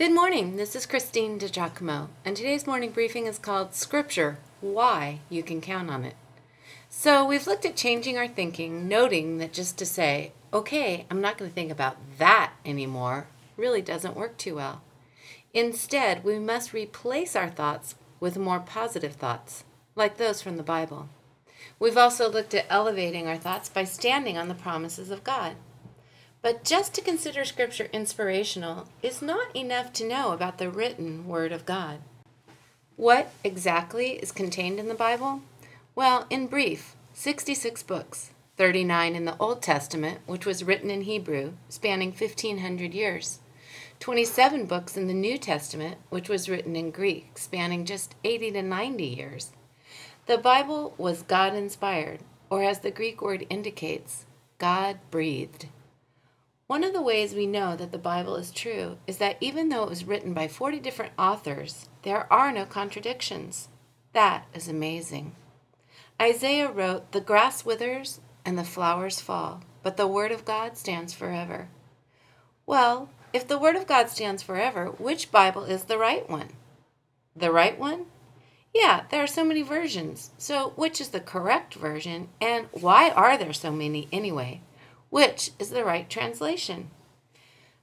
Good morning. This is Christine DiGiacomo, and today's morning briefing is called Scripture Why You Can Count on It. So, we've looked at changing our thinking, noting that just to say, okay, I'm not going to think about that anymore, really doesn't work too well. Instead, we must replace our thoughts with more positive thoughts, like those from the Bible. We've also looked at elevating our thoughts by standing on the promises of God. But just to consider Scripture inspirational is not enough to know about the written Word of God. What exactly is contained in the Bible? Well, in brief, 66 books, 39 in the Old Testament, which was written in Hebrew, spanning 1500 years, 27 books in the New Testament, which was written in Greek, spanning just 80 to 90 years. The Bible was God inspired, or as the Greek word indicates, God breathed. One of the ways we know that the Bible is true is that even though it was written by 40 different authors, there are no contradictions. That is amazing. Isaiah wrote, The grass withers and the flowers fall, but the Word of God stands forever. Well, if the Word of God stands forever, which Bible is the right one? The right one? Yeah, there are so many versions. So, which is the correct version, and why are there so many anyway? Which is the right translation?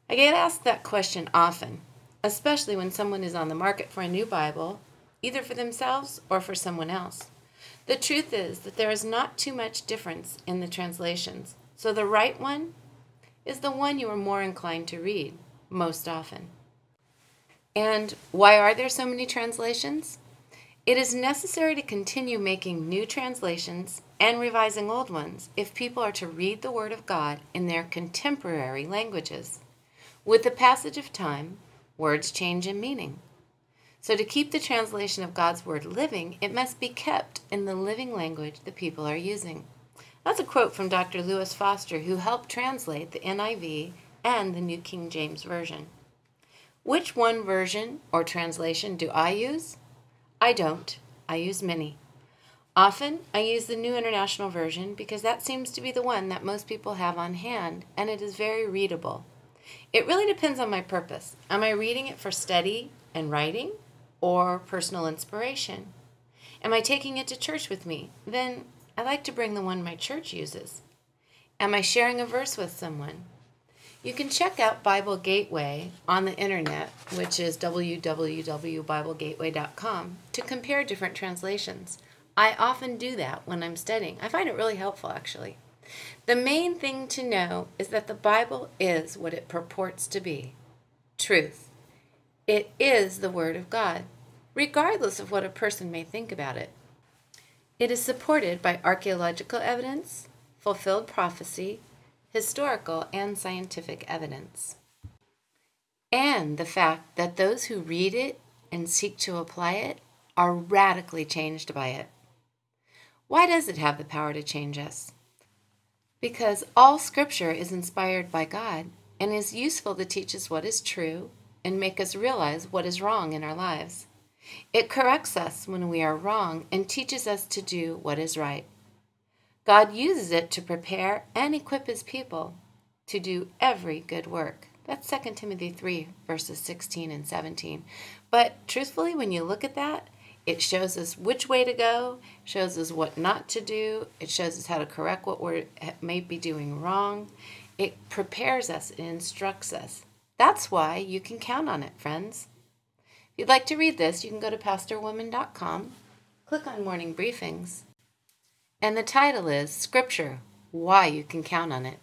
I get asked that question often, especially when someone is on the market for a new Bible, either for themselves or for someone else. The truth is that there is not too much difference in the translations, so the right one is the one you are more inclined to read most often. And why are there so many translations? It is necessary to continue making new translations and revising old ones if people are to read the Word of God in their contemporary languages. With the passage of time, words change in meaning. So, to keep the translation of God's Word living, it must be kept in the living language the people are using. That's a quote from Dr. Lewis Foster, who helped translate the NIV and the New King James Version. Which one version or translation do I use? I don't. I use many. Often, I use the New International Version because that seems to be the one that most people have on hand and it is very readable. It really depends on my purpose. Am I reading it for study and writing or personal inspiration? Am I taking it to church with me? Then I like to bring the one my church uses. Am I sharing a verse with someone? You can check out Bible Gateway on the internet, which is www.biblegateway.com, to compare different translations. I often do that when I'm studying. I find it really helpful, actually. The main thing to know is that the Bible is what it purports to be truth. It is the Word of God, regardless of what a person may think about it. It is supported by archaeological evidence, fulfilled prophecy, historical and scientific evidence, and the fact that those who read it and seek to apply it are radically changed by it. Why does it have the power to change us? Because all Scripture is inspired by God and is useful to teach us what is true and make us realize what is wrong in our lives. It corrects us when we are wrong and teaches us to do what is right. God uses it to prepare and equip his people to do every good work. That's 2 Timothy 3, verses 16 and 17. But truthfully, when you look at that, it shows us which way to go, shows us what not to do, it shows us how to correct what we may be doing wrong. It prepares us, it instructs us. That's why you can count on it, friends. If you'd like to read this, you can go to pastorwoman.com, click on Morning Briefings, and the title is Scripture Why You Can Count on It.